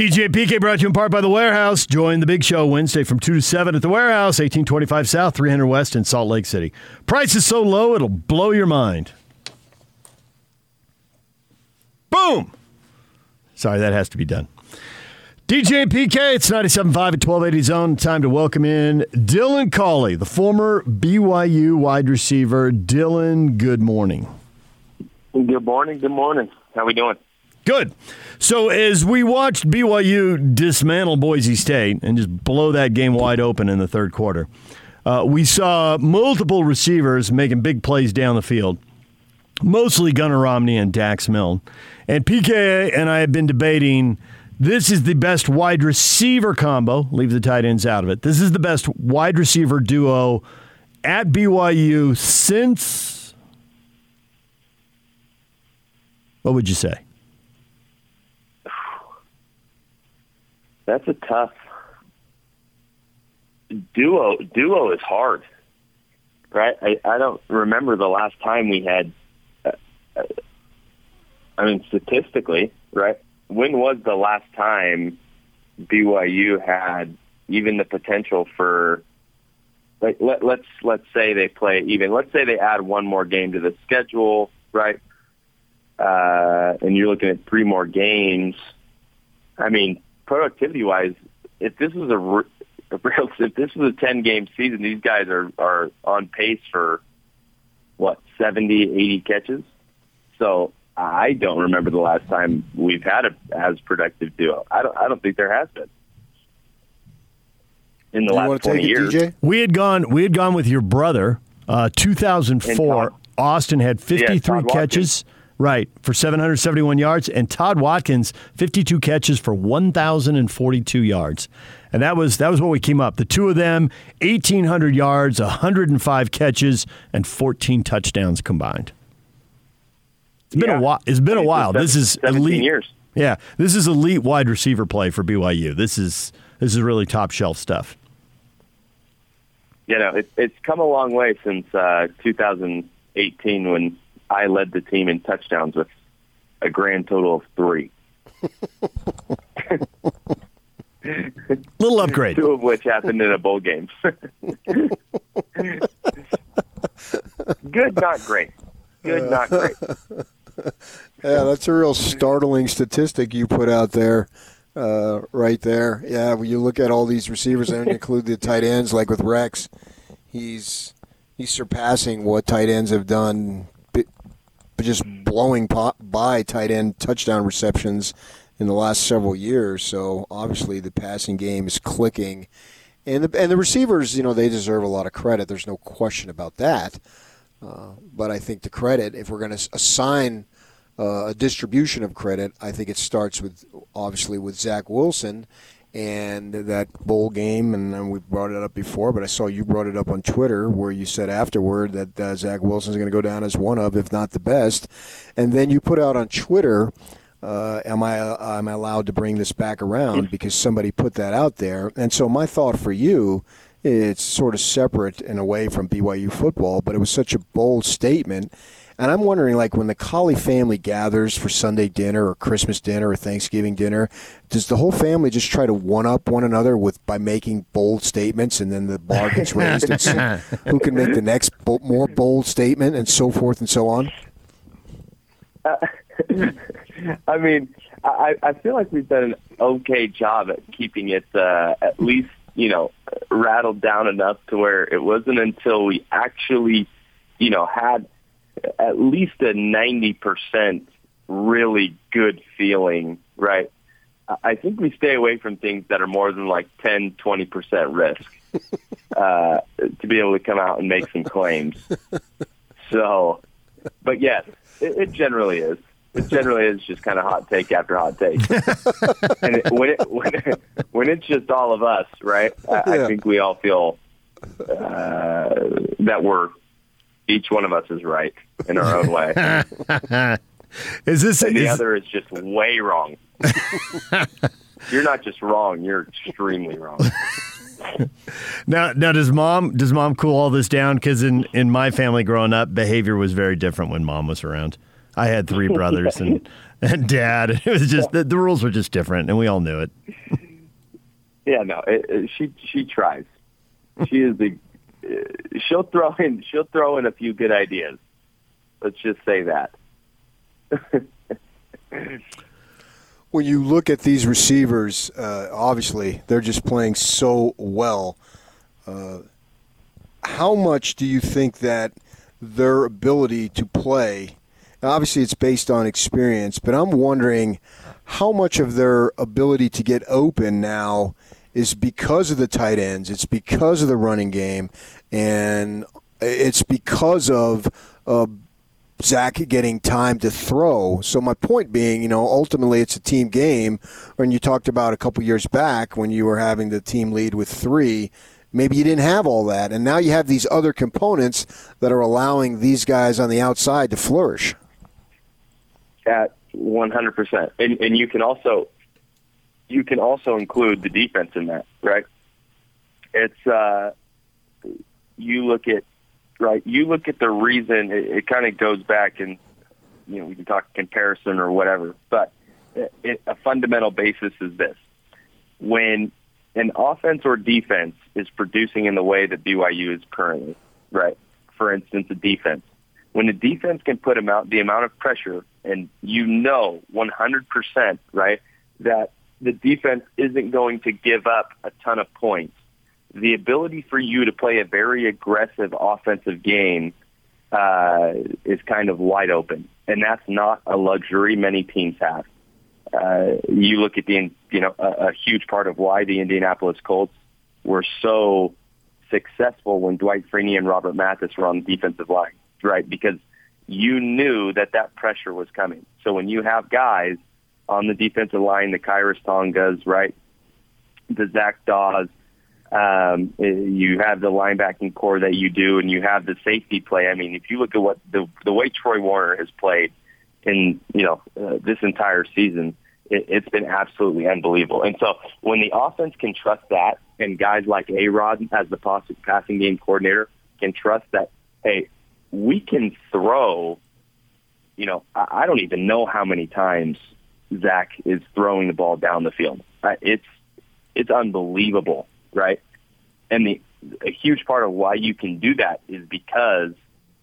DJ PK brought to you in part by The Warehouse. Join the big show Wednesday from 2 to 7 at The Warehouse, 1825 South, 300 West in Salt Lake City. Price is so low, it'll blow your mind. Boom! Sorry, that has to be done. DJ PK, it's 97.5 at 1280 zone. Time to welcome in Dylan Collie, the former BYU wide receiver. Dylan, good morning. Good morning. Good morning. How are we doing? Good. So as we watched BYU dismantle Boise State and just blow that game wide open in the third quarter, uh, we saw multiple receivers making big plays down the field, mostly Gunner Romney and Dax Milne. And PK and I have been debating this is the best wide receiver combo. Leave the tight ends out of it. This is the best wide receiver duo at BYU since. What would you say? That's a tough duo. Duo is hard, right? I, I don't remember the last time we had. Uh, uh, I mean, statistically, right? When was the last time BYU had even the potential for? Like let, let's let's say they play even. Let's say they add one more game to the schedule, right? Uh, and you're looking at three more games. I mean, productivity wise, if this is a, a real, if this is a 10 game season, these guys are, are on pace for what, 70, 80 catches. So I don't remember the last time we've had a as productive duo. I don't, I don't think there has been in the You last want to 20 take it, years. DJ? We had gone. We had gone with your brother. Uh, 2004. Austin had 53 Todd Watkins. catches, right, for 771 yards, and Todd Watkins 52 catches for 1,042 yards, and that was that was what we came up. The two of them, 1,800 yards, 105 catches, and 14 touchdowns combined. It's been Yeah. a while. It's been a while. This is 17 elite. years. Yeah, this is elite wide receiver play for BYU. This is this is really top shelf stuff. you know, it, it's come a long way since uh, 2018 when I led the team in touchdowns with a grand total of three, Little upgrade. two of which happened in a bowl game. Good, not great. Good, not great. Yeah, that's a real startling statistic you put out there, uh, right there. Yeah, when you look at all these receivers and include the tight ends, like with Rex, he's he's surpassing what tight ends have done, but but just blowing by tight end touchdown receptions in the last several years. So obviously the passing game is clicking, and the and the receivers, you know, they deserve a lot of credit. There's no question about that. Uh, but I think the credit, if we're going to assign uh, a distribution of credit, I think it starts with obviously with Zach Wilson and that bowl game, and, we brought it up before, but I saw you brought it up on Twitter where you said afterward that uh, Zach Wilson's going to go down as one of, if not the best, and then you put out on Twitter. Uh, am I am I allowed to bring this back around because somebody put that out there? And so my thought for you, it's sort of separate and away from BYU football, but it was such a bold statement. And I'm wondering, like, when the Collie family gathers for Sunday dinner or Christmas dinner or Thanksgiving dinner, does the whole family just try to one up one another with by making bold statements, and then the bar gets raised, and see who can make the next bo- more bold statement, and so forth and so on? I mean, I, I feel like we've done an okay job at keeping it uh, at least, you know, rattled down enough to where it wasn't until we actually, you know, had at least a 90% really good feeling, right? I- think we stay away from things that are more than like 10, 20% risk uh, to be able to come out and make some claims. So, but yes, it, it generally is. It generally is just kind of hot take after hot take. and it, when it when it, when it's just all of us, right? I, Yeah. I think we all feel uh, that we're each one of us is right in our own way. Is this And the is, other is just way wrong. you're not just wrong; you're extremely wrong. now? Now, does mom does mom cool all this down? Because in in my family growing up, behavior was very different when mom was around. I had three brothers and and dad. It was just the, the rules were just different, and we all knew it. Yeah, no, it, it, she she tries. She is the. Uh, she'll throw in. She'll throw in a few good ideas. Let's just say that. when you look at these receivers, uh, obviously they're just playing so well. Uh, how much do you think that their ability to play? Obviously, it's based on experience, but I'm wondering how much of their ability to get open now is because of the tight ends. It's because of the running game, and it's because of uh, Zach getting time to throw. So my point being, you know, ultimately it's a team game. When you talked about a couple years back when you were having the team lead with three, maybe you didn't have all that, and now you have these other components that are allowing these guys on the outside to flourish. At one hundred percent, and and you can also you can also include the defense in that, right? It's uh, you look at right? You look at the reason it, it kind of goes back and you know we can talk comparison or whatever, but it, it, a fundamental basis is this: when an offense or defense is producing in the way that BYU is currently, right? For instance, a defense. When a defense can put amount the amount of pressure, and you know 100%, right, that the defense isn't going to give up a ton of points the ability for you to play a very aggressive offensive game uh, is kind of wide open, and that's not a luxury many teams have. Uh, you look at the, you know, a, a huge part of why the Indianapolis Colts were so successful when Dwight Freeney and Robert Mathis were on the defensive line, right? Because you knew that that pressure was coming. So when you have guys on the defensive line, the Khyiris Tongas, right, the Zach Dawes, um, you have the linebacking core that you do, and you have the safety play. I mean, if you look at what the the way Troy Warner has played in you know uh, this entire season, it, it's been absolutely unbelievable. And so when the offense can trust that, and guys like A Rod as the passing game coordinator can trust that, hey, we can throw. You know, I, I don't even know how many times Zach is throwing the ball down the field. It's it's unbelievable right? And the a huge part of why you can do that is because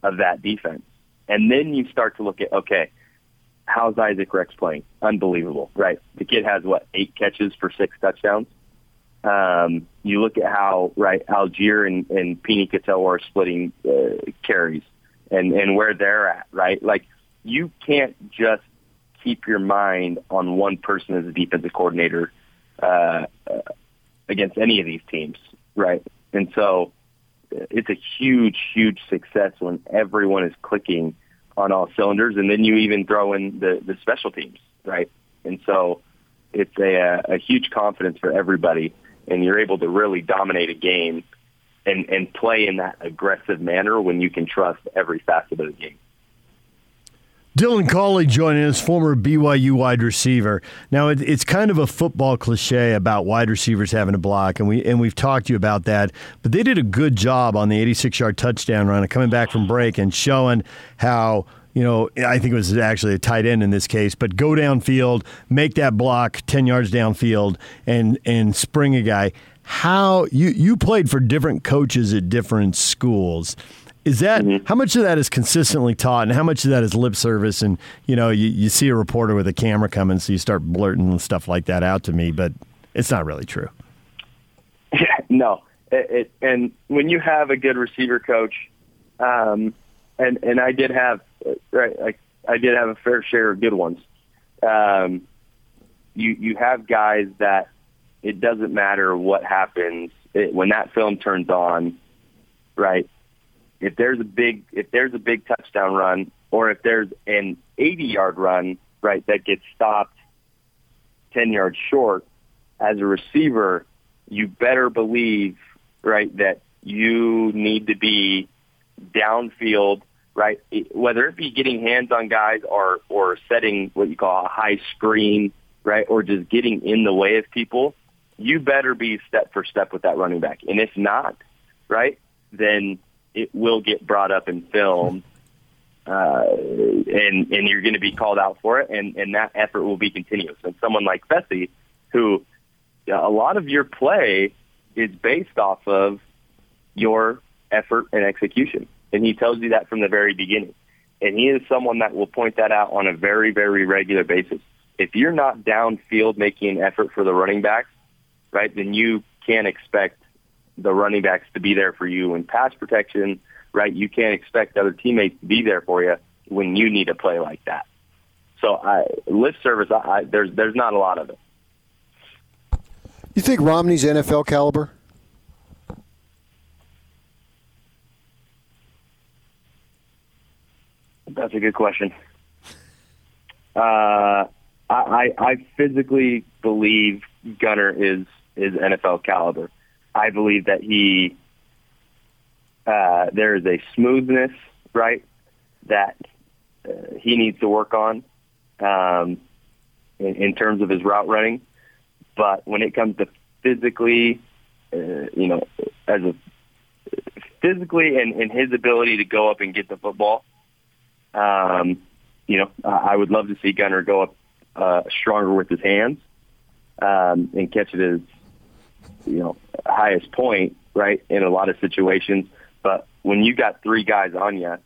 of that defense. And then you start to look at okay, how's Isaac Rex playing? Unbelievable, right? The kid has what eight catches for six touchdowns. Um, you look at how right Allgeier and, and Pini Katoa are splitting uh, carries and and where they're at, right? Like you can't just keep your mind on one person as a defensive coordinator uh, against any of these teams, right? And so it's a huge, huge success when everyone is clicking on all cylinders, and then you even throw in the the special teams, right? And so it's a a huge confidence for everybody, and you're able to really dominate a game and and play in that aggressive manner when you can trust every facet of the game. Dylan Collie joining us, former BYU wide receiver. Now it, it's kind of a football cliche about wide receivers having a block, and we and we've talked to you about that. But they did a good job on the 86-yard touchdown run, coming back from break and showing how you know, I think it was actually a tight end in this case, but go downfield, make that block 10 yards downfield, and and spring a guy. How you you played for different coaches at different schools. Is that mm-hmm. how much of that is consistently taught, and how much of that is lip service? And you know, you, you see a reporter with a camera coming, so you start blurting stuff like that out to me, but it's not really true. no, it, it, and when you have a good receiver coach, um, and and I did have right, like I did have a fair share of good ones. Um, you you have guys that it doesn't matter what happens it, when that film turns on, right? If there's a big if there's a big touchdown run or if there's an 80 yard run right that gets stopped 10 yards short as a receiver you better believe right that you need to be downfield right? Whether it be getting hands on guys or or setting what you call a high screen right or just getting in the way of people you better be step for step with that running back. And if not right then it will get brought up in film uh, and and you're going to be called out for it, and and that effort will be continuous. And someone like Fesi, who a lot of your play is based off of your effort and execution, and he tells you that from the very beginning. And he is someone that will point that out on a very very regular basis. If you're not downfield making an effort for the running backs, right, then you can't expect the running backs to be there for you in pass protection right? You can't expect other teammates to be there for you when you need a play like that. So I, lift service, I, I, there's there's not a lot of it. You think Romney's NFL caliber? That's a good question. Uh, I, I physically believe Gunner is is NFL caliber. I believe that he uh, there is a smoothness, right, that uh, he needs to work on um, in, in terms of his route running. But when it comes to physically, uh, you know, as a physically and, and his ability to go up and get the football, um, you know, I would love to see Gunner go up uh, stronger with his hands um, and catch it as, you know, highest point, right, in a lot of situations. But when you got three guys on you,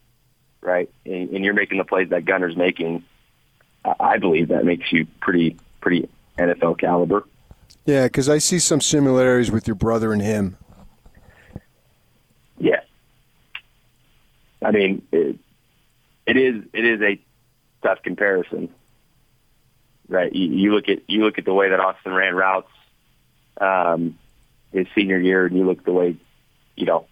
right, and, and you're making the plays that Gunner's making, I believe that makes you pretty pretty NFL caliber. Yeah, because I see some similarities with your brother and him. Yeah, I mean it, it is it is a tough comparison, right? You, you look at you look at the way that Austin ran routes um, his senior year, and you look the way you know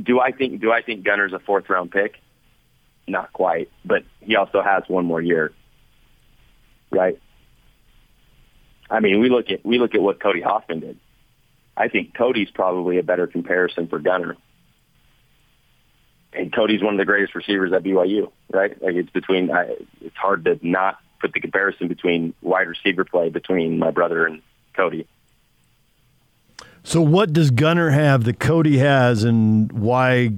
do I think do I think Gunner's a fourth round pick? Not quite, but he also has one more year, right? I mean, we look at we look at what Cody Hoffman did. I think Cody's probably a better comparison for Gunner. And Cody's one of the greatest receivers at BYU, right? Like it's between. I, it's hard to not put the comparison between wide receiver play between my brother and Cody. So, what does Gunner have that Cody has, and why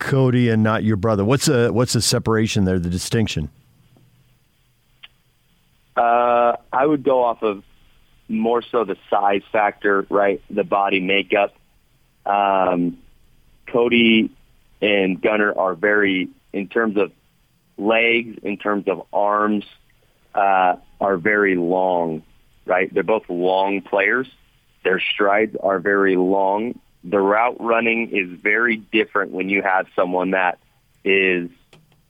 Cody and not your brother? What's the what's the separation there? The distinction? Uh, I would go off of more so the size factor, right? The body makeup. Um, Cody and Gunner are very, in terms of legs, in terms of arms, uh, are very long, right? They're both long players. Their strides are very long. The route running is very different when you have someone that is,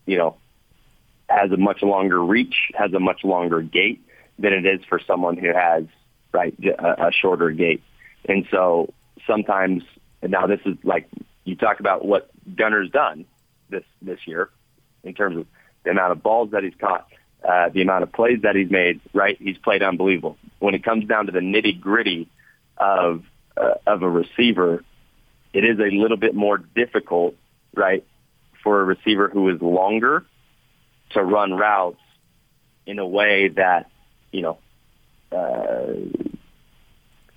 you know, has a much longer reach, has a much longer gait than it is for someone who has, right, a, a shorter gait. And so sometimes, now this is like, you talk about what Gunner's done this, this year in terms of the amount of balls that he's caught, uh, the amount of plays that he's made, right? He's played unbelievable. When it comes down to the nitty gritty of uh, of a receiver, it is a little bit more difficult, right, for a receiver who is longer to run routes in a way that you know uh,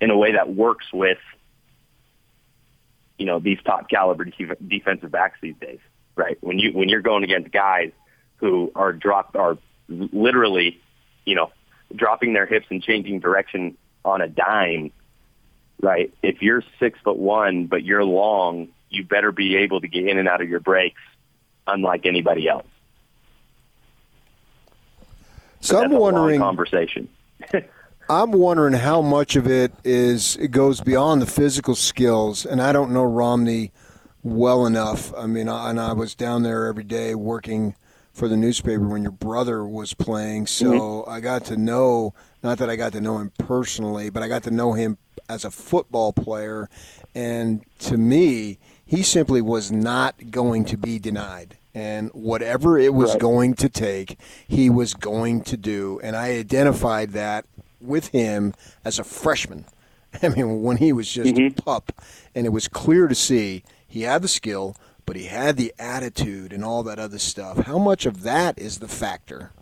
in a way that works with you know these top caliber defensive backs these days, right? When you when you're going against guys who are dropped are literally, you know, dropping their hips and changing direction on a dime right? If you're six foot one, but you're long, you better be able to get in and out of your breaks, unlike anybody else. So I'm wondering conversation. I'm wondering how much of it is it goes beyond the physical skills, and I don't know Romney well enough. I mean, I, and I was down there every day working for the newspaper when your brother was playing, so mm-hmm. I got to know. Not that I got to know him personally, but I got to know him as a football player. And to me, he simply was not going to be denied. And whatever it was right. going to take, he was going to do. And I identified that with him as a freshman. I mean, when he was just mm-hmm. a pup. And it was clear to see he had the skill, but he had the attitude and all that other stuff. How much of that is the factor?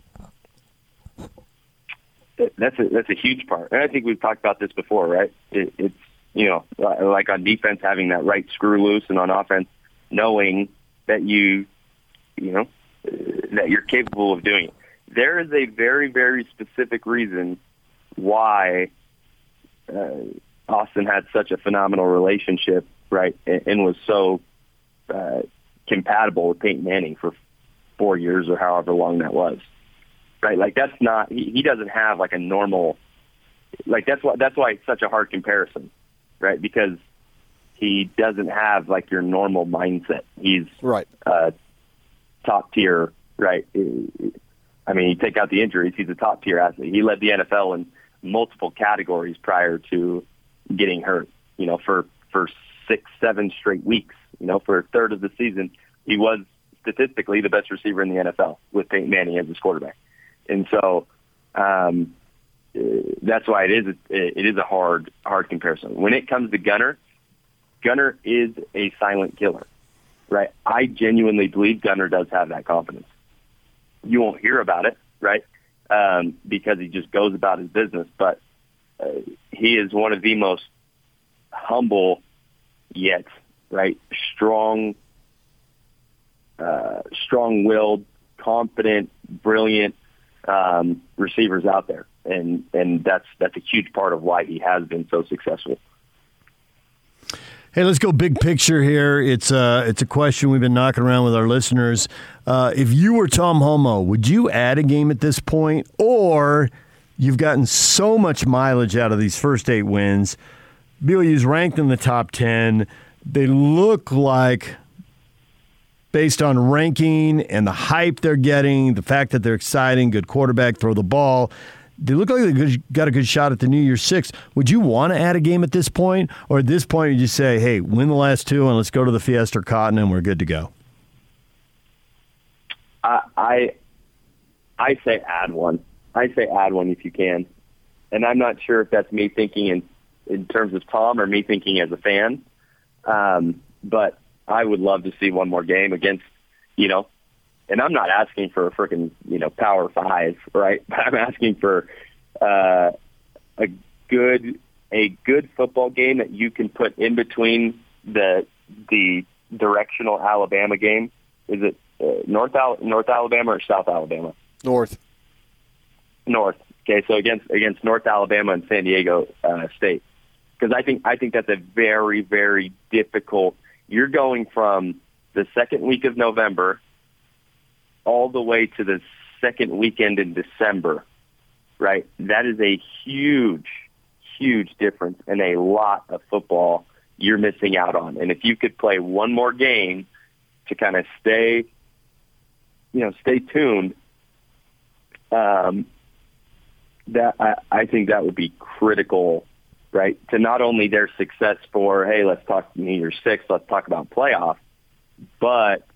that's a that's a huge part. And I think we've talked about this before, right? It, it's you know like on defense having that right screw loose, and on offense knowing that you you know, that you're capable of doing it. There is a very, very specific reason why uh, Austin had such a phenomenal relationship, right, and, and was so uh, compatible with Peyton Manning for four years or however long that was, right? Like that's not he, he doesn't have like a normal, like that's why that's why it's such a hard comparison, right? Because he doesn't have like your normal mindset. He's right, uh, top tier, right? I mean, you take out the injuries, he's a top tier athlete. He led the NFL in multiple categories prior to getting hurt. You know, for for six, seven straight weeks. You know, for a third of the season, he was statistically the best receiver in the NFL with Peyton Manning as his quarterback. And so um, that's why it is it is a hard hard comparison. When it comes to Gunner, Gunner is a silent killer, right? I genuinely believe Gunner does have that confidence. You won't hear about it, right? Um, because he just goes about his business, but uh, he is one of the most humble yet right strong uh, strong-willed confident brilliant um, receivers out there and and that's that's a huge part of why he has been so successful Hey, let's go big picture here. It's a, uh, it's a question we've been knocking around with our listeners. Uh, if you were Tom Holmoe, would you add a game at this point? Or you've gotten so much mileage out of these first eight wins. BYU's ranked in the top 10. They look like, based on ranking and the hype they're getting, the fact that they're exciting, good quarterback, throw the ball, they look like they got a good shot at the New Year's Six. Would you want to add a game at this point, or at this point you just say, "Hey, win the last two and let's go to the Fiesta Cotton and we're good to go"? I I, I say add one. I say add one if you can, and I'm not sure if that's me thinking in in terms of Tom or me thinking as a fan. Um, but I would love to see one more game against, you know, and I'm not asking for a freaking you know power five, right? But I'm asking for uh, a good a good football game that you can put in between the the directional Alabama game. Is it uh, North Al- North Alabama or South Alabama? North. North. Okay, so against against North Alabama and San Diego uh, State, because I think I think that's a very very difficult. You're going from the second week of November all the way to the second weekend in December, right? That is a huge, huge difference and a lot of football you're missing out on. And if you could play one more game to kind of stay, you know, stay tuned, um, that I, I think that would be critical, right? To not only their success for, hey, let's talk New Year's Six, let's talk about playoff, but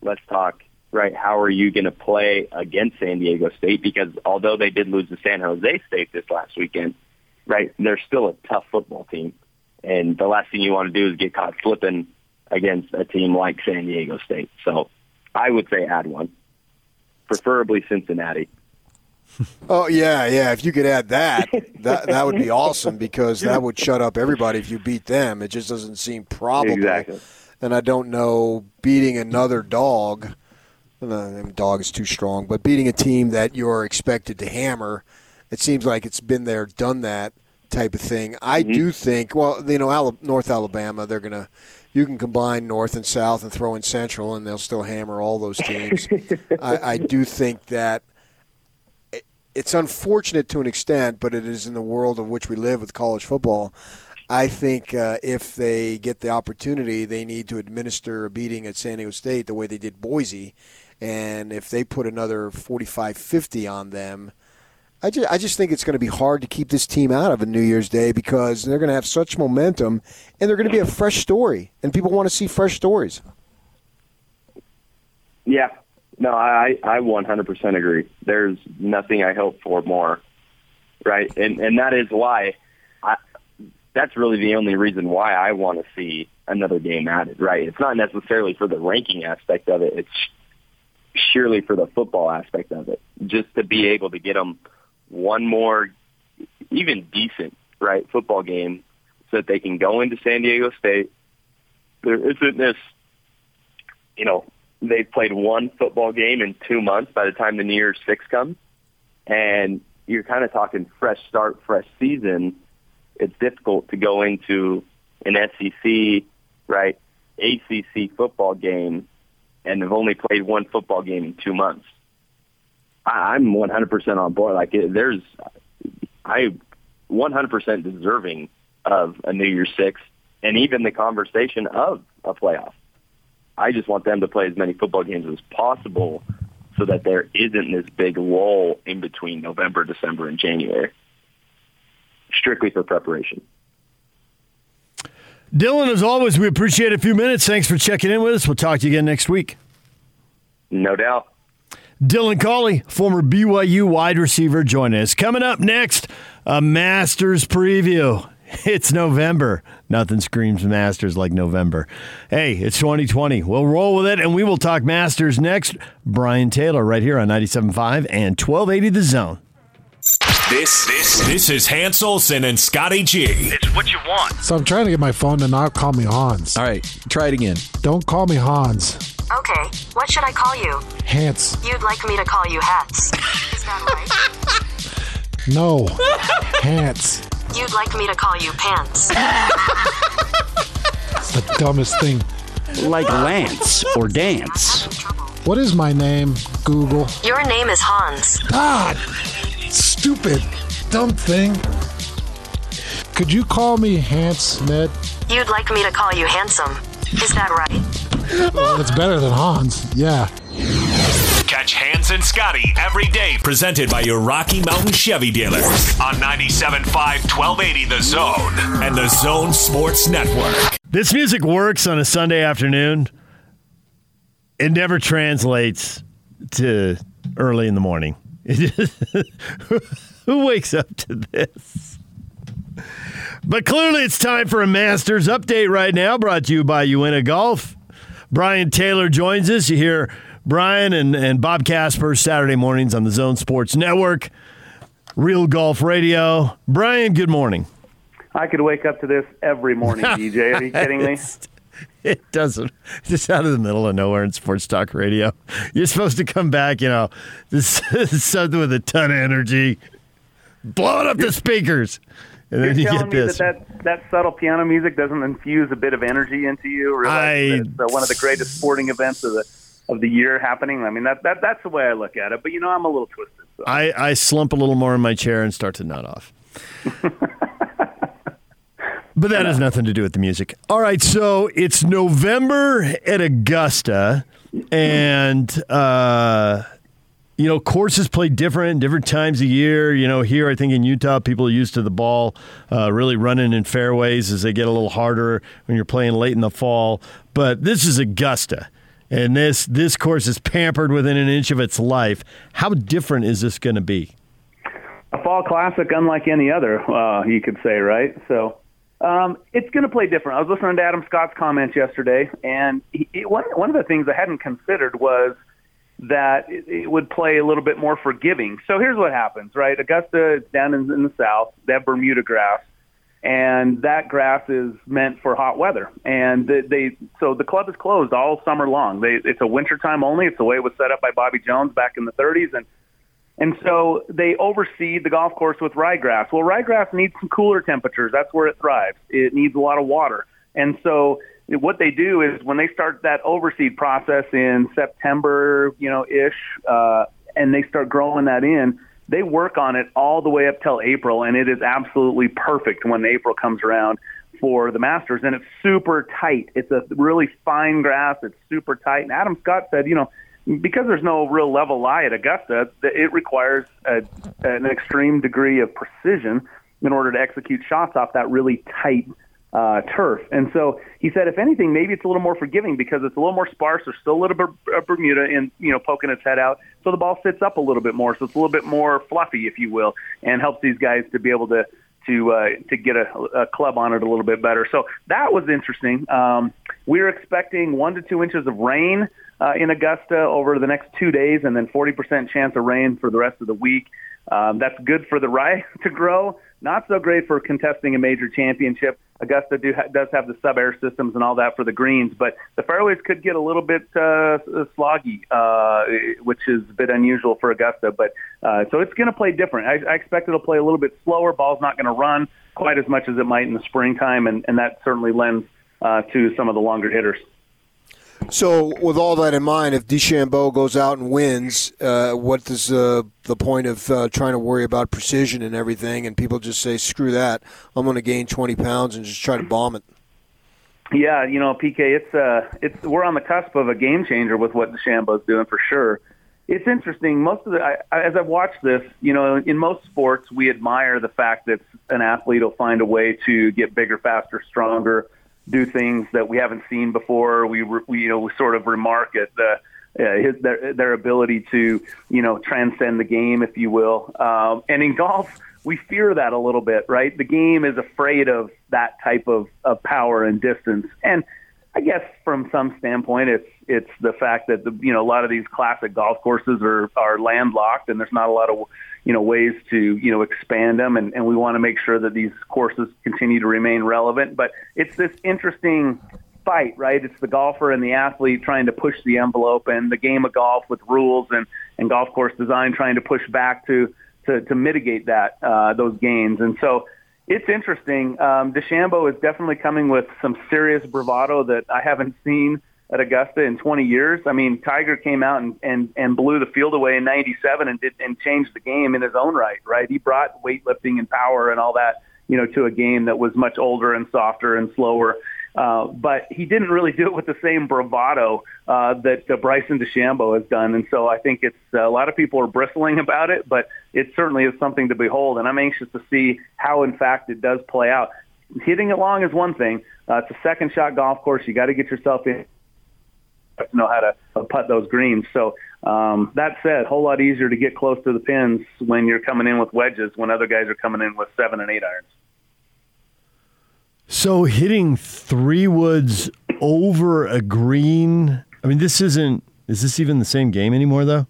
let's talk right, how are you going to play against San Diego State? Because although they did lose to San Jose State this last weekend, right, they're still a tough football team. And the last thing you want to do is get caught slipping against a team like San Diego State. So I would say add one, preferably Cincinnati. Oh yeah, yeah. If you could add that, that that would be awesome because that would shut up everybody if you beat them. It just doesn't seem probable. Exactly. And I don't know beating another dog uh, dog is too strong, but beating a team that you're expected to hammer, it seems like it's been there, done that type of thing. I mm-hmm. do think, well, you know, North Alabama, they're going to, you can combine North and South and throw in Central, and they'll still hammer all those teams. I, I do think that it's unfortunate to an extent, but it is in the world of which we live with college football. I think uh, if they get the opportunity, they need to administer a beating at San Diego State the way they did Boise and if they put another 45 50 on them, I just, I just think it's going to be hard to keep this team out of a New Year's Day because they're going to have such momentum and they're going to be a fresh story, and people want to see fresh stories. Yeah, no, I I 100% agree. There's nothing I hope for more, right? And and that is why I, that's really the only reason why I want to see another game added, right? It's not necessarily for the ranking aspect of it. It's surely for the football aspect of it, just to be able to get them one more, even decent, right, football game so that they can go into San Diego State. There isn't this, you know, they've played one football game in two months by the time the New Year's Six comes, and you're kind of talking fresh start, fresh season. It's difficult to go into an SEC, right, ACC football game, and have only played one football game in two months. I'm 100% on board. Like there's, I 100% deserving of a New Year's Six, and even the conversation of a playoff. I just want them to play as many football games as possible so that there isn't this big lull in between November, December, and January, strictly for preparation. Dylan, as always, we appreciate a few minutes. Thanks for checking in with us. We'll talk to you again next week. No doubt. Dylan Collie, former BYU wide receiver, join us. Coming up next, a Masters preview. It's November. Nothing screams Masters like November. Hey, it's 2020. We'll roll with it, and we will talk Masters next. Brian Taylor, right here on 97.5 and 1280 The Zone. This this this is Hans Olsen and Scotty G. It's what you want. So I'm trying to get my phone to not call me Hans. All right, try it again. Don't call me Hans. Okay, what should I call you? Hans. You'd like me to call you Hats. Is that right? No. Hans. You'd like me to call you Pants. It's the dumbest thing. Like Lance or Dance. What is my name, Google? Your name is Hans. God! Stupid. Dumb thing. Could you call me Hans, Ned? You'd like me to call you Handsome. Is that right? Well, it's better than Hans. Yeah. Catch Hans and Scotty every day, presented by your Rocky Mountain Chevy dealers on 97.5 1280 The Zone and The Zone Sports Network. This music works on a Sunday afternoon. It never translates to early in the morning. Who wakes up to this? But clearly, it's time for a Masters update right now, brought to you by Uena Golf. Brian Taylor joins us. You hear Brian and, and Bob Casper Saturday mornings on the Zone Sports Network, Real Golf Radio. Brian, good morning. I could wake up to this every morning, DJ. Are you kidding me? It doesn't. It's just out of the middle of nowhere in sports talk radio. You're supposed to come back, you know, this is something with a ton of energy, blowing up the speakers, and You're then you telling get me this. that, that that subtle piano music doesn't infuse a bit of energy into you? Realize I- it's uh, one of the greatest sporting events of the of the year happening. I mean, that, that that's the way I look at it. But you know, I'm a little twisted. So. I, I slump a little more in my chair and start to nod off. but that has nothing to do with the music. All right, so it's November at Augusta, and uh, you know courses play different different times of year. You know, here I think in Utah, people are used to the ball uh, really running in fairways as they get a little harder when you're playing late in the fall. But this is Augusta. And this this course is pampered within an inch of its life. How different is this going to be? a fall classic unlike any other, uh, you could say, right? So um, it's going to play different. I was listening to Adam Scott's comments yesterday, and he, he, one one of the things I hadn't considered was that it, it would play a little bit more forgiving. So here's what happens, right? Augusta is down in, in the south. They have Bermuda grass, and that grass is meant for hot weather. And they, they so the club is closed all summer long. They, it's a winter time only. It's the way it was set up by Bobby Jones back in the 30s, and and so they overseed the golf course with ryegrass. Well, ryegrass needs some cooler temperatures. That's where it thrives. It needs a lot of water. And so what they do is when they start that overseed process in September, you know, ish, uh, and they start growing that in, they work on it all the way up till April, and it is absolutely perfect when April comes around for the Masters. And it's super tight. It's a really fine grass. It's super tight. And Adam Scott said, you know, because there's no real level lie at Augusta, it requires a, an extreme degree of precision in order to execute shots off that really tight uh, turf. And so he said, if anything, maybe it's a little more forgiving because it's a little more sparse. There's still a little bit of Bermuda in, you know, poking its head out. So the ball sits up a little bit more. So it's a little bit more fluffy, if you will, and helps these guys to be able to to uh, to get a, a club on it a little bit better. So that was interesting. Um, we're expecting one to two inches of rain uh, in Augusta over the next two days, and then 40% chance of rain for the rest of the week. Um, that's good for the rye to grow. Not so great for contesting a major championship. Augusta do ha- does have the SubAir systems and all that for the greens, but the fairways could get a little bit uh, sloggy, uh, which is a bit unusual for Augusta. But uh, so it's going to play different. I, I expect it'll play a little bit slower. Ball's not going to run quite as much as it might in the springtime, and, and that certainly lends uh, to some of the longer hitters. So, with all that in mind, if DeChambeau goes out and wins, uh, what is uh, the point of uh, trying to worry about precision and everything? And people just say, "Screw that! I'm going to gain 20 pounds and just try to bomb it." Yeah, you know, PK, it's uh, it's we're on the cusp of a game changer with what DeChambeau's doing for sure. It's interesting. Most of the I, as I've watched this, you know, in most sports, we admire the fact that an athlete will find a way to get bigger, faster, stronger do things that we haven't seen before. We, we you know, we sort of remark at the uh, his their their ability to you know transcend the game, if you will. Um, and in golf, we fear that a little bit, right? The game is afraid of that type of of power and distance, and I guess from some standpoint, it's it's the fact that the you know a lot of these classic golf courses are are landlocked, and there's not a lot of you know ways to you know expand them, and, and we want to make sure that these courses continue to remain relevant. But it's this interesting fight, right? It's the golfer and the athlete trying to push the envelope, and the game of golf with rules and and golf course design trying to push back to to, to mitigate that uh, those gains, and so it's interesting. Um, DeChambeau is definitely coming with some serious bravado that I haven't seen at Augusta in 20 years. I mean, Tiger came out and, and, and blew the field away in 97 and did, and changed the game in his own right, right? He brought weightlifting and power and all that, you know, to a game that was much older and softer and slower. Uh, but he didn't really do it with the same bravado uh, that uh, Bryson DeChambeau has done, and so I think it's uh, a lot of people are bristling about it, but it certainly is something to behold, and I'm anxious to see how, in fact, it does play out. Hitting it long is one thing; uh, it's a second shot golf course. You got to get yourself in know how to uh, putt those greens. So um, that said, a whole lot easier to get close to the pins when you're coming in with wedges when other guys are coming in with seven and eight irons. So hitting three woods over a green. I mean, this isn't. Is this even the same game anymore, though?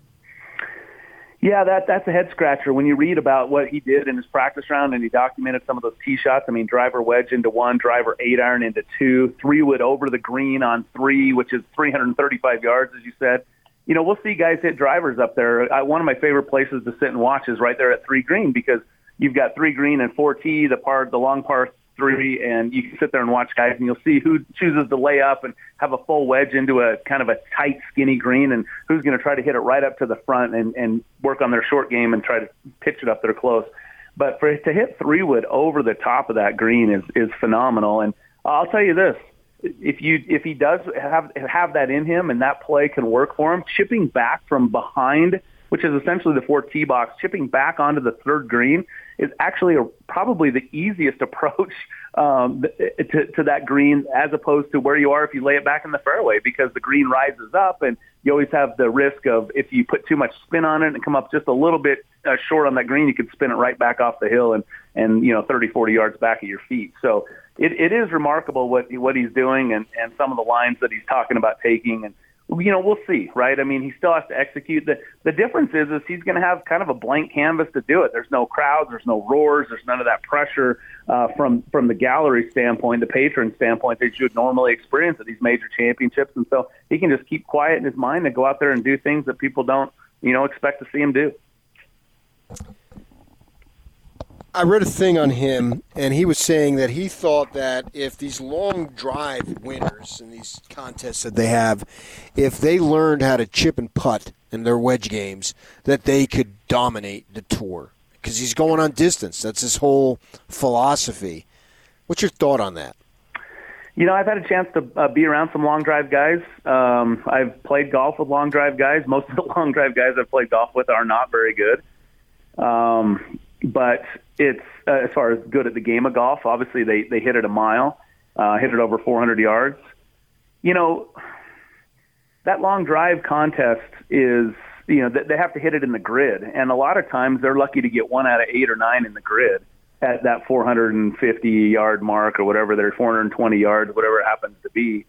Yeah, that that's a head scratcher. When you read about what he did in his practice round and he documented some of those tee shots. I mean, driver wedge into one, driver eight iron into two, three wood over the green on three, which is 335 yards, as you said. You know, we'll see guys hit drivers up there. I, one of my favorite places to sit and watch is right there at three green because you've got three green and four tee, the par, the long par three, and you can sit there and watch guys, and you'll see who chooses to lay up and have a full wedge into a kind of a tight, skinny green, and who's going to try to hit it right up to the front and, and work on their short game and try to pitch it up there close. But for to hit three wood over the top of that green is is phenomenal. And I'll tell you this: if you if he does have have that in him and that play can work for him, chipping back from behind which is essentially the four tee box, chipping back onto the third green is actually a, probably the easiest approach um, to, to that green as opposed to where you are if you lay it back in the fairway because the green rises up and you always have the risk of if you put too much spin on it and come up just a little bit uh, short on that green, you could spin it right back off the hill and, and you know, 30, 40 yards back at your feet. So it, it is remarkable what, what he's doing and, and some of the lines that he's talking about taking. And, you know, we'll see, right? I mean, he still has to execute. The the difference is, is he's going to have kind of a blank canvas to do it. There's no crowds, there's no roars, there's none of that pressure uh, from from the gallery standpoint, the patron standpoint that you would normally experience at these major championships. And so he can just keep quiet in his mind and go out there and do things that people don't, you know, expect to see him do. I read a thing on him, and he was saying that he thought that if these long drive winners in these contests that they have, if they learned how to chip and putt in their wedge games, that they could dominate the tour. Because he's going on distance. That's his whole philosophy. What's your thought on that? You know, I've had a chance to uh, be around some long drive guys. Um, I've played golf with long drive guys. Most of the long drive guys I've played golf with are not very good. Um, but it's uh, as far as good at the game of golf. Obviously, they they hit it a mile, uh, hit it over 400 yards. You know, that long drive contest is you know they have to hit it in the grid, and a lot of times they're lucky to get one out of eight or nine in the grid at that 450 yard mark or whatever they're 420 yards, whatever it happens to be.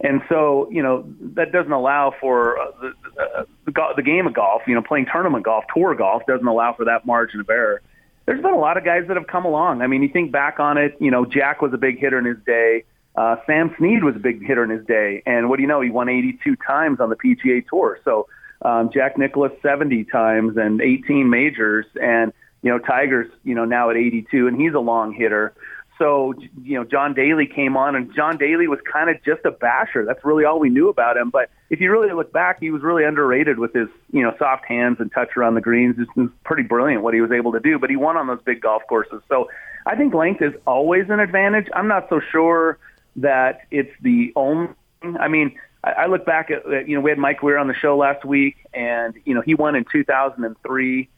And so, you know, that doesn't allow for uh, the, uh, the, the game of golf, you know, playing tournament golf, tour golf doesn't allow for that margin of error. There's been a lot of guys that have come along. I mean, you think back on it, you know, Jack was a big hitter in his day. Uh, Sam Snead was a big hitter in his day, and what do you know? He won 82 times on the PGA Tour. So um, Jack Nicklaus 70 times and 18 majors, and you know Tiger's you know now at 82, and he's a long hitter. So you know John Daly came on, and John Daly was kind of just a basher. That's really all we knew about him. But if you really look back, he was really underrated with his you know soft hands and touch around the greens. It was pretty brilliant what he was able to do. But he won on those big golf courses. So I think length is always an advantage. I'm not so sure that it's the only. I mean, I, I look back at you know we had Mike Weir on the show last week, and you know he won in 2003.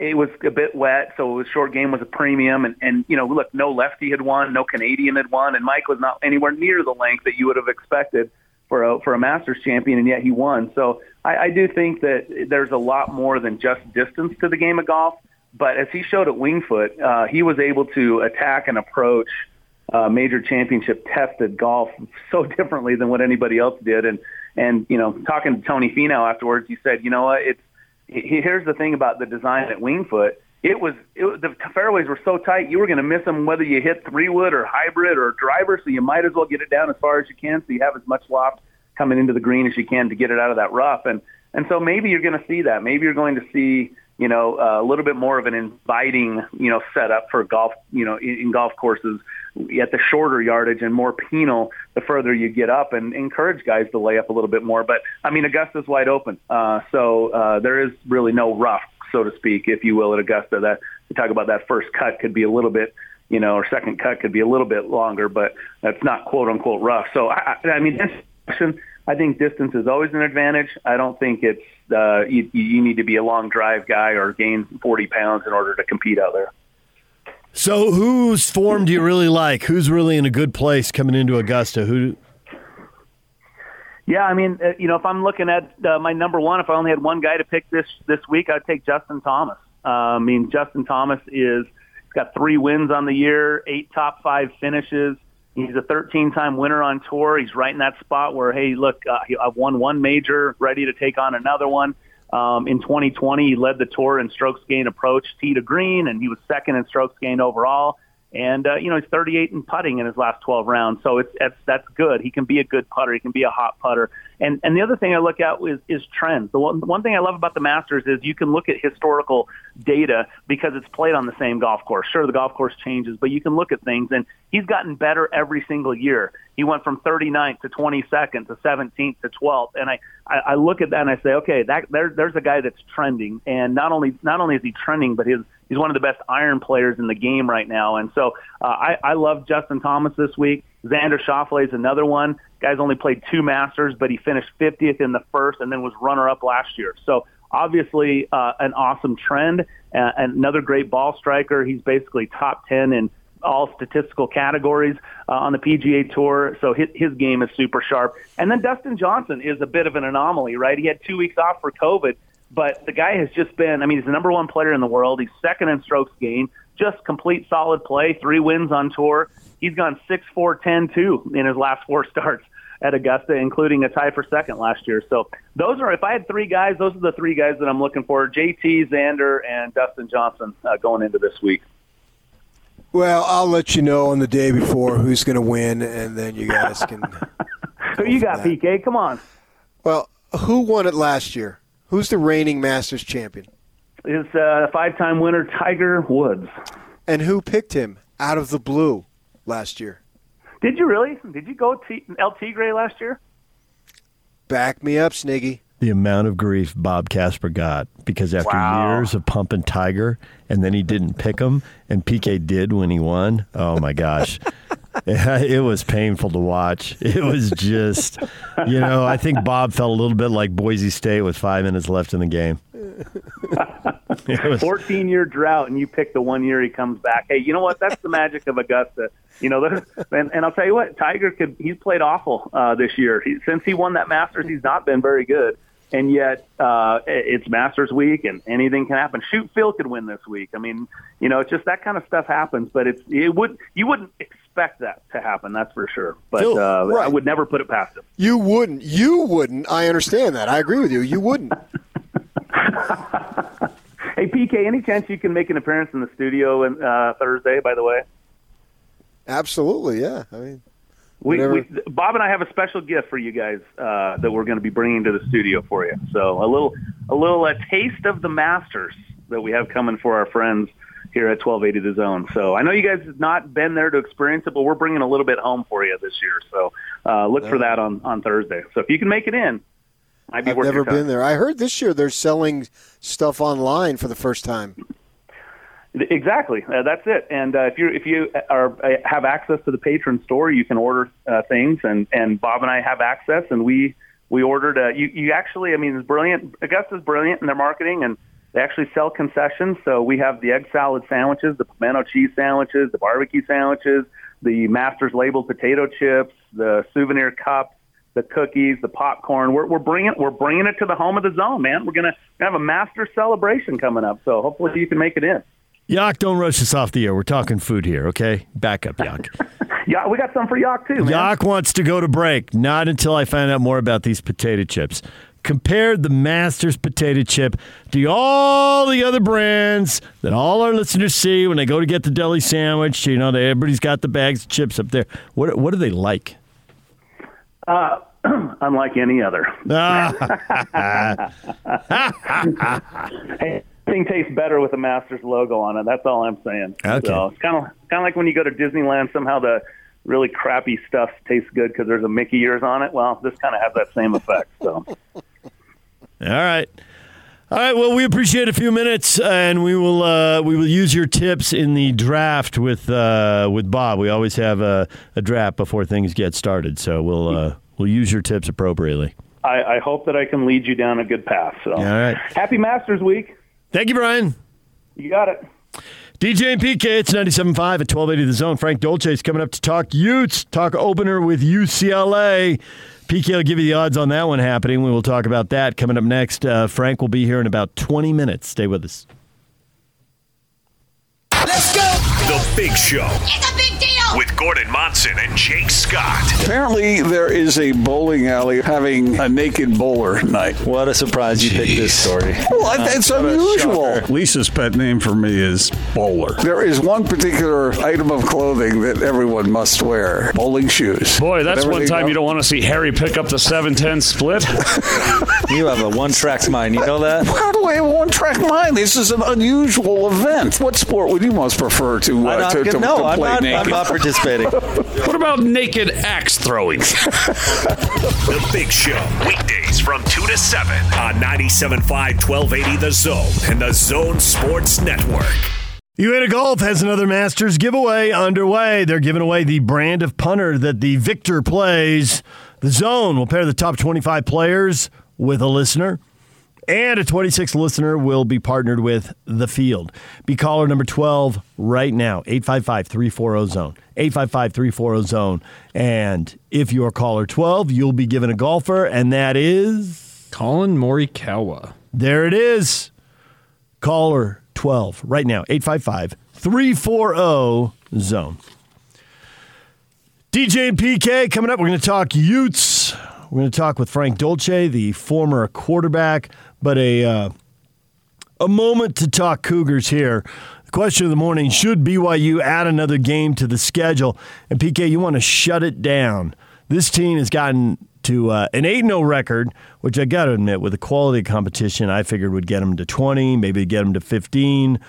It was a bit wet, so was short game was a premium, and and you know look, no lefty had won, no Canadian had won, and Mike was not anywhere near the length that you would have expected for a for a Masters champion, and yet he won. So I, I do think that there's a lot more than just distance to the game of golf. But as he showed at Winged Foot, uh, he was able to attack and approach uh, major championship tested golf so differently than what anybody else did. And and you know, talking to Tony Finau afterwards, he said, you know what, it's here's the thing about the design at Winged Foot. It was it, the fairways were so tight you were going to miss them whether you hit three wood or hybrid or driver. So you might as well get it down as far as you can, so you have as much loft coming into the green as you can to get it out of that rough. And and so maybe you're going to see that. Maybe you're going to see you know a little bit more of an inviting you know setup for golf you know in, in golf courses at the shorter yardage and more penal the further you get up and encourage guys to lay up a little bit more. But I mean, Augusta's wide open, uh, so uh, there is really no rough, so to speak, if you will, at Augusta. That you talk about that first cut could be a little bit. You know, or second cut could be a little bit longer, but that's not quote unquote rough. So, I, I mean, this question, I think distance is always an advantage. I don't think it's uh, you, you need to be a long drive guy or gain 40 pounds in order to compete out there. So, whose form do you really like? Who's really in a good place coming into Augusta? Who? Yeah, I mean, uh, you know, if I'm looking at uh, my number one, if I only had one guy to pick this this week, I'd take Justin Thomas. Uh, I mean, Justin Thomas is got three wins on the year, eight top five finishes. He's a 13-time winner on tour. He's right in that spot where, hey, look, uh, I've won one major, ready to take on another one. Um, in 2020, he led the tour in strokes gained approach, tee to green, and he was second in strokes gained overall. And uh, you know he's 38 in putting in his last 12 rounds, so it's that's that's good. He can be a good putter. He can be a hot putter. And and the other thing I look at is is trends. The one, one thing I love about the Masters is you can look at historical data because it's played on the same golf course. Sure, the golf course changes, but you can look at things, and he's gotten better every single year. He went from 39th to 22nd to 17th to 12th, and I, I I look at that and I say, okay, that there there's a guy that's trending, and not only not only is he trending, but his he's one of the best iron players in the game right now. And so uh, I, I love Justin Thomas this week. Xander Schauffele is another one. Guy's only played two Masters, but he finished 50th in the first and then was runner-up last year. So obviously uh, an awesome trend. Uh, another great ball striker. He's basically top 10 in all statistical categories uh, on the PGA Tour. So his, his game is super sharp. And then Dustin Johnson is a bit of an anomaly, right? He had two weeks off for COVID, but the guy has just been, I mean, he's the number one player in the world. He's second in strokes gained, just complete solid play, three wins on tour. He's gone 6 4 10 2 in his last four starts at Augusta, including a tie for second last year. So those are, if I had three guys, those are the three guys that I'm looking for JT, Xander, and Dustin Johnson uh, going into this week. Well, I'll let you know on the day before who's going to win, and then you guys can. Who you got, PK? Come on. Well, who won it last year? Who's the reigning Masters champion? Is uh, five-time winner Tiger Woods. And who picked him out of the blue last year? Did you really? Did you go T- El Tigre last year? Back me up, Sniggy. The amount of grief Bob Casper got because after Wow. years of pumping Tiger and then he didn't pick him and PK did when he won. Oh my gosh. it was painful to watch. It was just, you know, I think Bob felt a little bit like Boise State with five minutes left in the game. It was- 14 year drought, and you pick the one year he comes back. Hey, you know what? That's the magic of Augusta. You know, and, and I'll tell you what, Tiger could. He's played awful uh, this year. He, since he won that Masters, he's not been very good. And yet, uh, it's Masters week, and anything can happen. Shoot, Phil could win this week. I mean, you know, it's just that kind of stuff happens. But it's it would you wouldn't expect that to happen. That's for sure. But Phil, uh, I would never put it past him. You wouldn't. You wouldn't. I understand that. I agree with you. You wouldn't. PK, any chance you can make an appearance in the studio in, uh, Thursday? By the way, Absolutely, yeah. I mean, we, we Bob and I have a special gift for you guys uh, that we're going to be bringing to the studio for you. So a little a little uh, taste of the Masters that we have coming for our friends here at 1280 The Zone. So I know you guys have not been there to experience it, but we're bringing a little bit home for you this year. So uh, look for that on on Thursday. So if you can make it in, I've never been there. I heard this year they're selling stuff online for the first time. Exactly, uh, that's it. And uh, if you if you are uh, have access to the patron store, you can order uh, things. And and Bob and I have access, and we we ordered. Uh, you you actually, I mean, it's brilliant. Augusta's brilliant in their marketing, and they actually sell concessions. So we have the egg salad sandwiches, the pimento cheese sandwiches, the barbecue sandwiches, the Masters labeled potato chips, the souvenir cups. The cookies, the popcorn. We're, we're bringing we're bringing it to the home of the zone, man. We're gonna have a master celebration coming up, so hopefully you can make it in. Yak, don't rush us off the air. We're talking food here, okay? Back up, Yak. Yeah, we got some for Yak too, man. Yak wants to go to break. Not until I find out more about these potato chips. Compare the Masters potato chip to all the other brands that all our listeners see when they go to get the deli sandwich. You know, everybody's got the bags of chips up there. What what are they like? Uh, unlike any other. Ah, Hey, thing tastes better with the Masters logo on it. That's all I'm saying. Okay. So it's kind of kind of like when you go to Disneyland. Somehow the really crappy stuff tastes good because there's a Mickey ears on it. Well, this kind of has that same effect. So all right. All right. Well, we appreciate a few minutes, and we will uh, we will use your tips in the draft with uh, with Bob. We always have a, a draft before things get started, so we'll uh, we'll use your tips appropriately. I, I hope that I can lead you down a good path. So All right. happy Masters Week. Thank you, Brian. You got it. DJ and PK, it's 97.5 at 1280 The Zone. Frank Dolce is coming up to talk Utes, talk opener with UCLA. PK will give you the odds on that one happening. We will talk about that coming up next. Uh, Frank will be here in about 20 minutes. Stay with us. Let's go. The Big Show It's a big deal. with Gordon Monson and Jake Scott. Apparently, there is a bowling alley having a naked bowler night. What a surprise you picked this story. Well, that's unusual. Lisa's pet name for me is Bowler. There is one particular item of clothing that everyone must wear bowling shoes. Boy, that's one everything time you don't want to see Harry pick up the 710 split. You have a one track mind. You know that? How do I have one track mind? This is an unusual event. What sport would you most prefer to, uh, I'm not to, gonna- no, to I'm play not, naked? I'm not participating. what about naked axe throwing? The Big Show, weekdays from 2 to 7 on 97.5 1280 The Zone and The Zone Sports Network. UATA Golf has another Masters giveaway underway. They're giving away the brand of punter that the victor plays. The Zone will pair the top 25 players with a listener, and a 26th listener will be partnered with The Field. Be caller number 12 right now, 855 340 Zone. 855 340 Zone. And if you're caller 12, you'll be given a golfer, and that is. Collin Morikawa. There it is. Caller 12 right now, 855 340 Zone. DJ and PK coming up. We're going to talk Utes. We're going to talk with Frank Dolce, the former quarterback, but a uh, a moment to talk Cougars here. The question of the morning: Should BYU add another game to the schedule? And PK, you want to shut it down. This team has gotten to uh, an 8 0 record, which I got to admit, with the quality of competition, I figured would get them to 20, maybe get them to 15.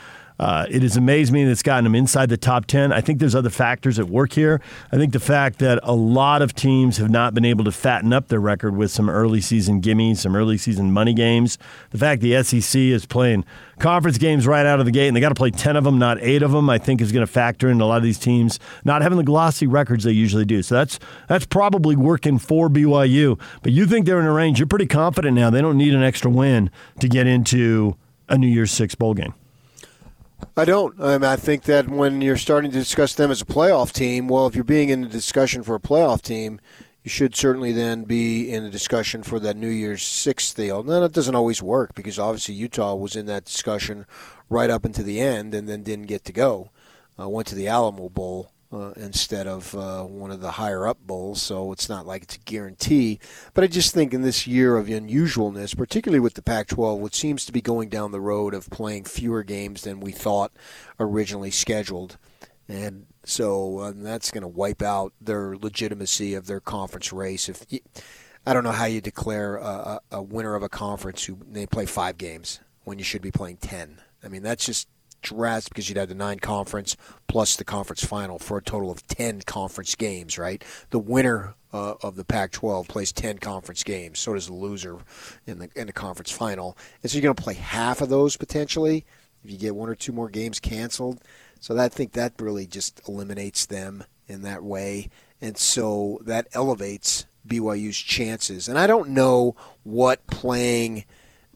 Uh, it has amazed me that it's gotten them inside the top 10. I think there's other factors at work here. I think the fact that a lot of teams have not been able to fatten up their record with some early season gimmies, some early season money games. The fact the SEC is playing conference games right out of the gate and they got to play 10 of them, not eight of them, I think is going to factor in a lot of these teams not having the glossy records they usually do. So that's that's probably working for BYU. But you think they're in a range. You're pretty confident now. They don't need an extra win to get into a New Year's Six bowl game. I don't. I, mean, I think that when you're starting to discuss them as a playoff team, well, if you're being in the discussion for a playoff team, you should certainly then be in a discussion for that New Year's Six deal. Now, that doesn't always work because obviously Utah was in that discussion right up into the end and then didn't get to go. Uh, went to the Alamo Bowl uh, instead of uh, one of the higher up bowls, so it's not like it's a guarantee. But I just think in this year of unusualness, particularly with the Pac 12, which seems to be going down the road of playing fewer games than we thought originally scheduled. And so uh, that's going to wipe out their legitimacy of their conference race. If you, I don't know how you declare a, a winner of a conference who they play five games when you should be playing ten. I mean, that's just drastic because you'd have the nine conference plus the conference final for a total of 10 conference games, right? The winner uh, of the Pac 12 plays 10 conference games. So does the loser in the, in the conference final. And so you're going to play half of those potentially if you get one or two more games canceled. So that, I think that really just eliminates them in that way. And so that elevates BYU's chances. And I don't know what playing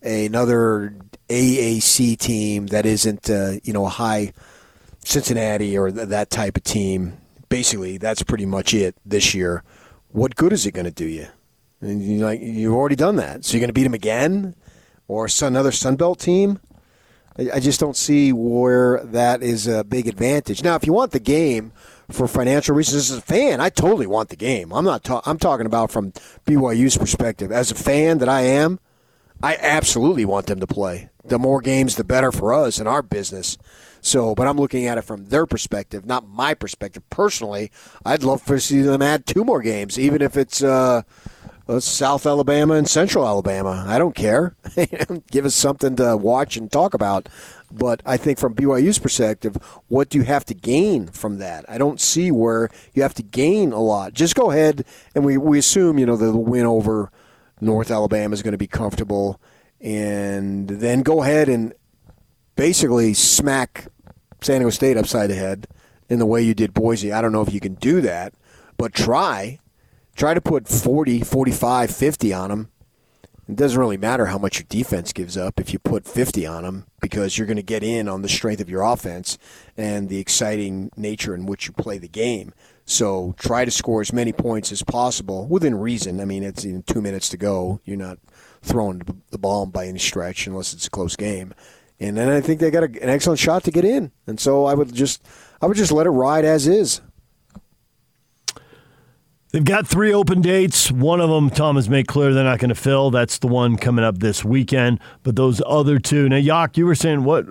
another AAC team that isn't uh, you know a high Cincinnati or th- that type of team. Basically, that's pretty much it this year. What good is it going to do you? And you like you've already done that, so you're going to beat them again, or some another Sun Belt team. I, I just don't see where that is a big advantage. Now, if you want the game for financial reasons, as a fan, I totally want the game. I'm not. Ta- I'm talking about from BYU's perspective. As a fan that I am, I absolutely want them to play. The more games, the better for us and our business. So, but I'm looking at it from their perspective, not my perspective. Personally, I'd love to see them add two more games, even if it's uh, uh, South Alabama and Central Alabama. I don't care. Give us something to watch and talk about. But I think from BYU's perspective, what do you have to gain from that? I don't see where you have to gain a lot. Just go ahead and we, we assume, you know, the win over North Alabama is going to be comfortable. And then go ahead and basically smack San Diego State upside the head in the way you did Boise. I don't know if you can do that, but try. Try to put 40, 45, 50 on them. It doesn't really matter how much your defense gives up if you put 50 on them because you're going to get in on the strength of your offense and the exciting nature in which you play the game. So try to score as many points as possible within reason. I mean, it's in two minutes to go. You're not throwing the ball by any stretch unless it's a close game. And then I think they got a, an excellent shot to get in. And so I would just, I would just let it ride as is. They've got three open dates. One of them, Tom has made clear they're not going to fill. That's the one coming up this weekend. But those other two, now, Yak, you were saying what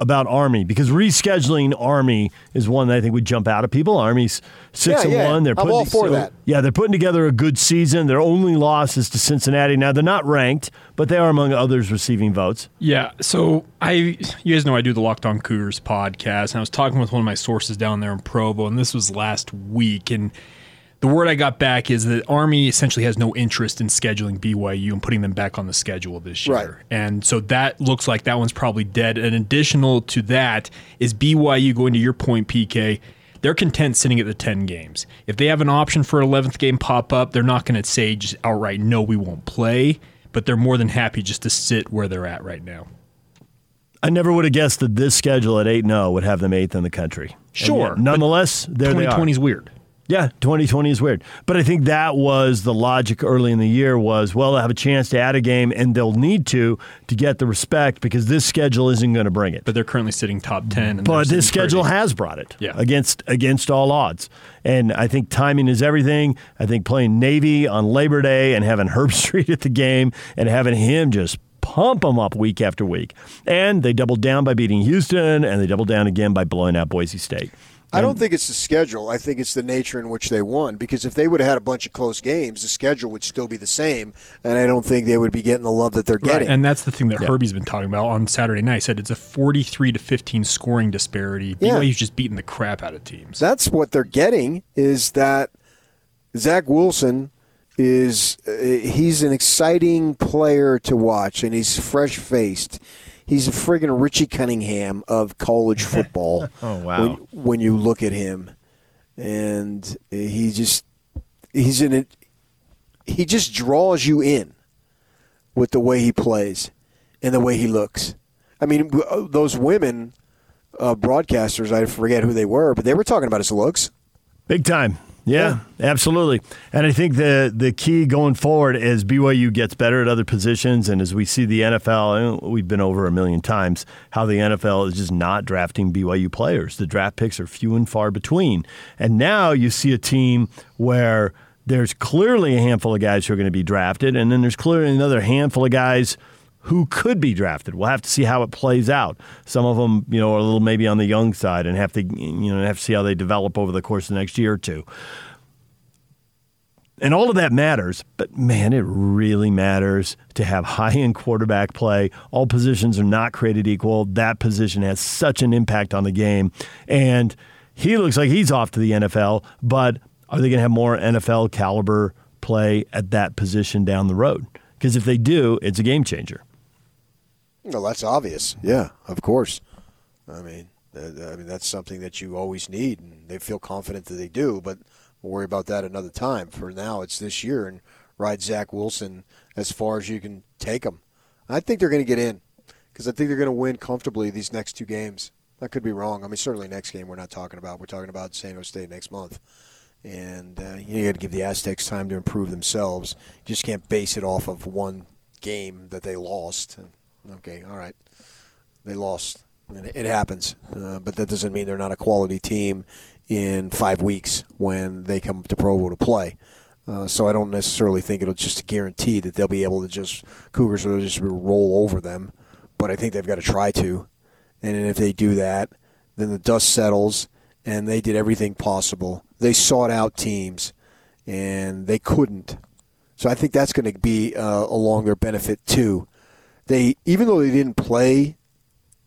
about Army? Because rescheduling Army is one that I think would jump out of people. Army's six Yeah, and yeah. one. They're I'm putting, all for that. Yeah, they're putting together a good season. Their only loss is to Cincinnati. Now they're not ranked, but they are among others receiving votes. Yeah, so I, you guys know I do the Locked On Cougars podcast, and I was talking with one of my sources down there in Provo, and this was last week, and the word I got back is that Army essentially has no interest in scheduling BYU and putting them back on the schedule this year. Right. And so that looks like that one's probably dead. And additional to that is BYU going to your point, PK. They're content sitting at the 10 games. If they have an option for an 11th game pop up, they're not going to say just outright, no, we won't play, but they're more than happy just to sit where they're at right now. I never would have guessed that this schedule at 8 0 would have them eighth in the country. Sure, yet, nonetheless, there they are. 2020 is weird. Yeah, 2020 is weird. But I think that was the logic early in the year was, well, they'll have a chance to add a game and they'll need to to get the respect because this schedule isn't going to bring it. But they're currently sitting top 10. And But this schedule pretty. has brought it Yeah. against against all odds. And I think timing is everything. I think playing Navy on Labor Day and having Herb Street at the game and having him just pump them up week after week. And they doubled down by beating Houston and they doubled down again by blowing out Boise State. I don't think it's the schedule. I think it's the nature in which they won. Because if they would have had a bunch of close games, the schedule would still be the same, and I don't think they would be getting the love that they're Right, getting. and that's the thing that Yeah. Herbie's been talking about on Saturday night. He said it's a 43 to 15 scoring disparity. Yeah. BYU's just beating the crap out of teams. That's what they're getting. Is that Zach Wilson is uh, he's an exciting player to watch, and he's fresh faced. He's a friggin' Richie Cunningham of college football. Oh, wow. When, when you look at him, and he just he's in it. He just draws you in with the way he plays and the way he looks. I mean, uh, those women uh, broadcasters, I forget who they were, but they were talking about his looks. Big time. Yeah, absolutely. And I think the the key going forward as BYU gets better at other positions, and as we see the NFL, and we've been over a million times how the NFL is just not drafting BYU players. The draft picks are few and far between, and now you see a team where there's clearly a handful of guys who are going to be drafted, and then there's clearly another handful of guys who could be drafted. We'll have to see how it plays out. Some of them, you know, are a little maybe on the young side and have to, you know, have to see how they develop over the course of the next year or two. And all of that matters, but man, it really matters to have high end quarterback play. All positions are not created equal. That position has such an impact on the game. And he looks like he's off to the NFL, but are they going to have more NFL caliber play at that position down the road? Because if they do, it's a game changer. Well, that's obvious. Yeah, of course. I mean, I mean that's something that you always need, and they feel confident that they do. But we'll worry about that another time. For now, it's this year, and ride Zach Wilson as far as you can take him. I think they're going to get in because I think they're going to win comfortably these next two games. I could be wrong. I mean, certainly next game we're not talking about. We're talking about San Jose State next month. And uh, you got to give the Aztecs time to improve themselves. You just can't base it off of one game that they lost. Okay, all right. They lost. It happens. Uh, but that doesn't mean they're not a quality team in five weeks when they come to Provo to play. Uh, so I don't necessarily think it'll just guarantee that they'll be able to just Cougars will just roll over them, but I think they've got to try to, and if they do that, then the dust settles, and they did everything possible. They sought out teams, and they couldn't. So I think that's going to be uh, along their benefit too they even though they didn't play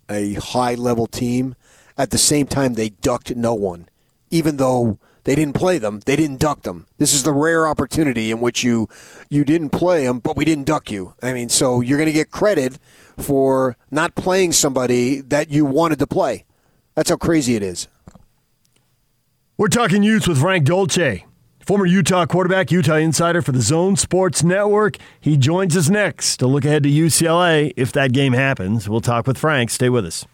a high level team, at the same time they ducked no one. Even though they didn't play them, they didn't duck them. This is the rare opportunity in which you you didn't play them, but we didn't duck you. I mean, so you're going to get credit for not playing somebody that you wanted to play. That's how crazy it is. We're talking Utes with Frank Dolce. Former Utah quarterback, Utah insider for the Zone Sports Network. He joins us next to look ahead to UCLA if that game happens. We'll talk with Frank. Stay with us.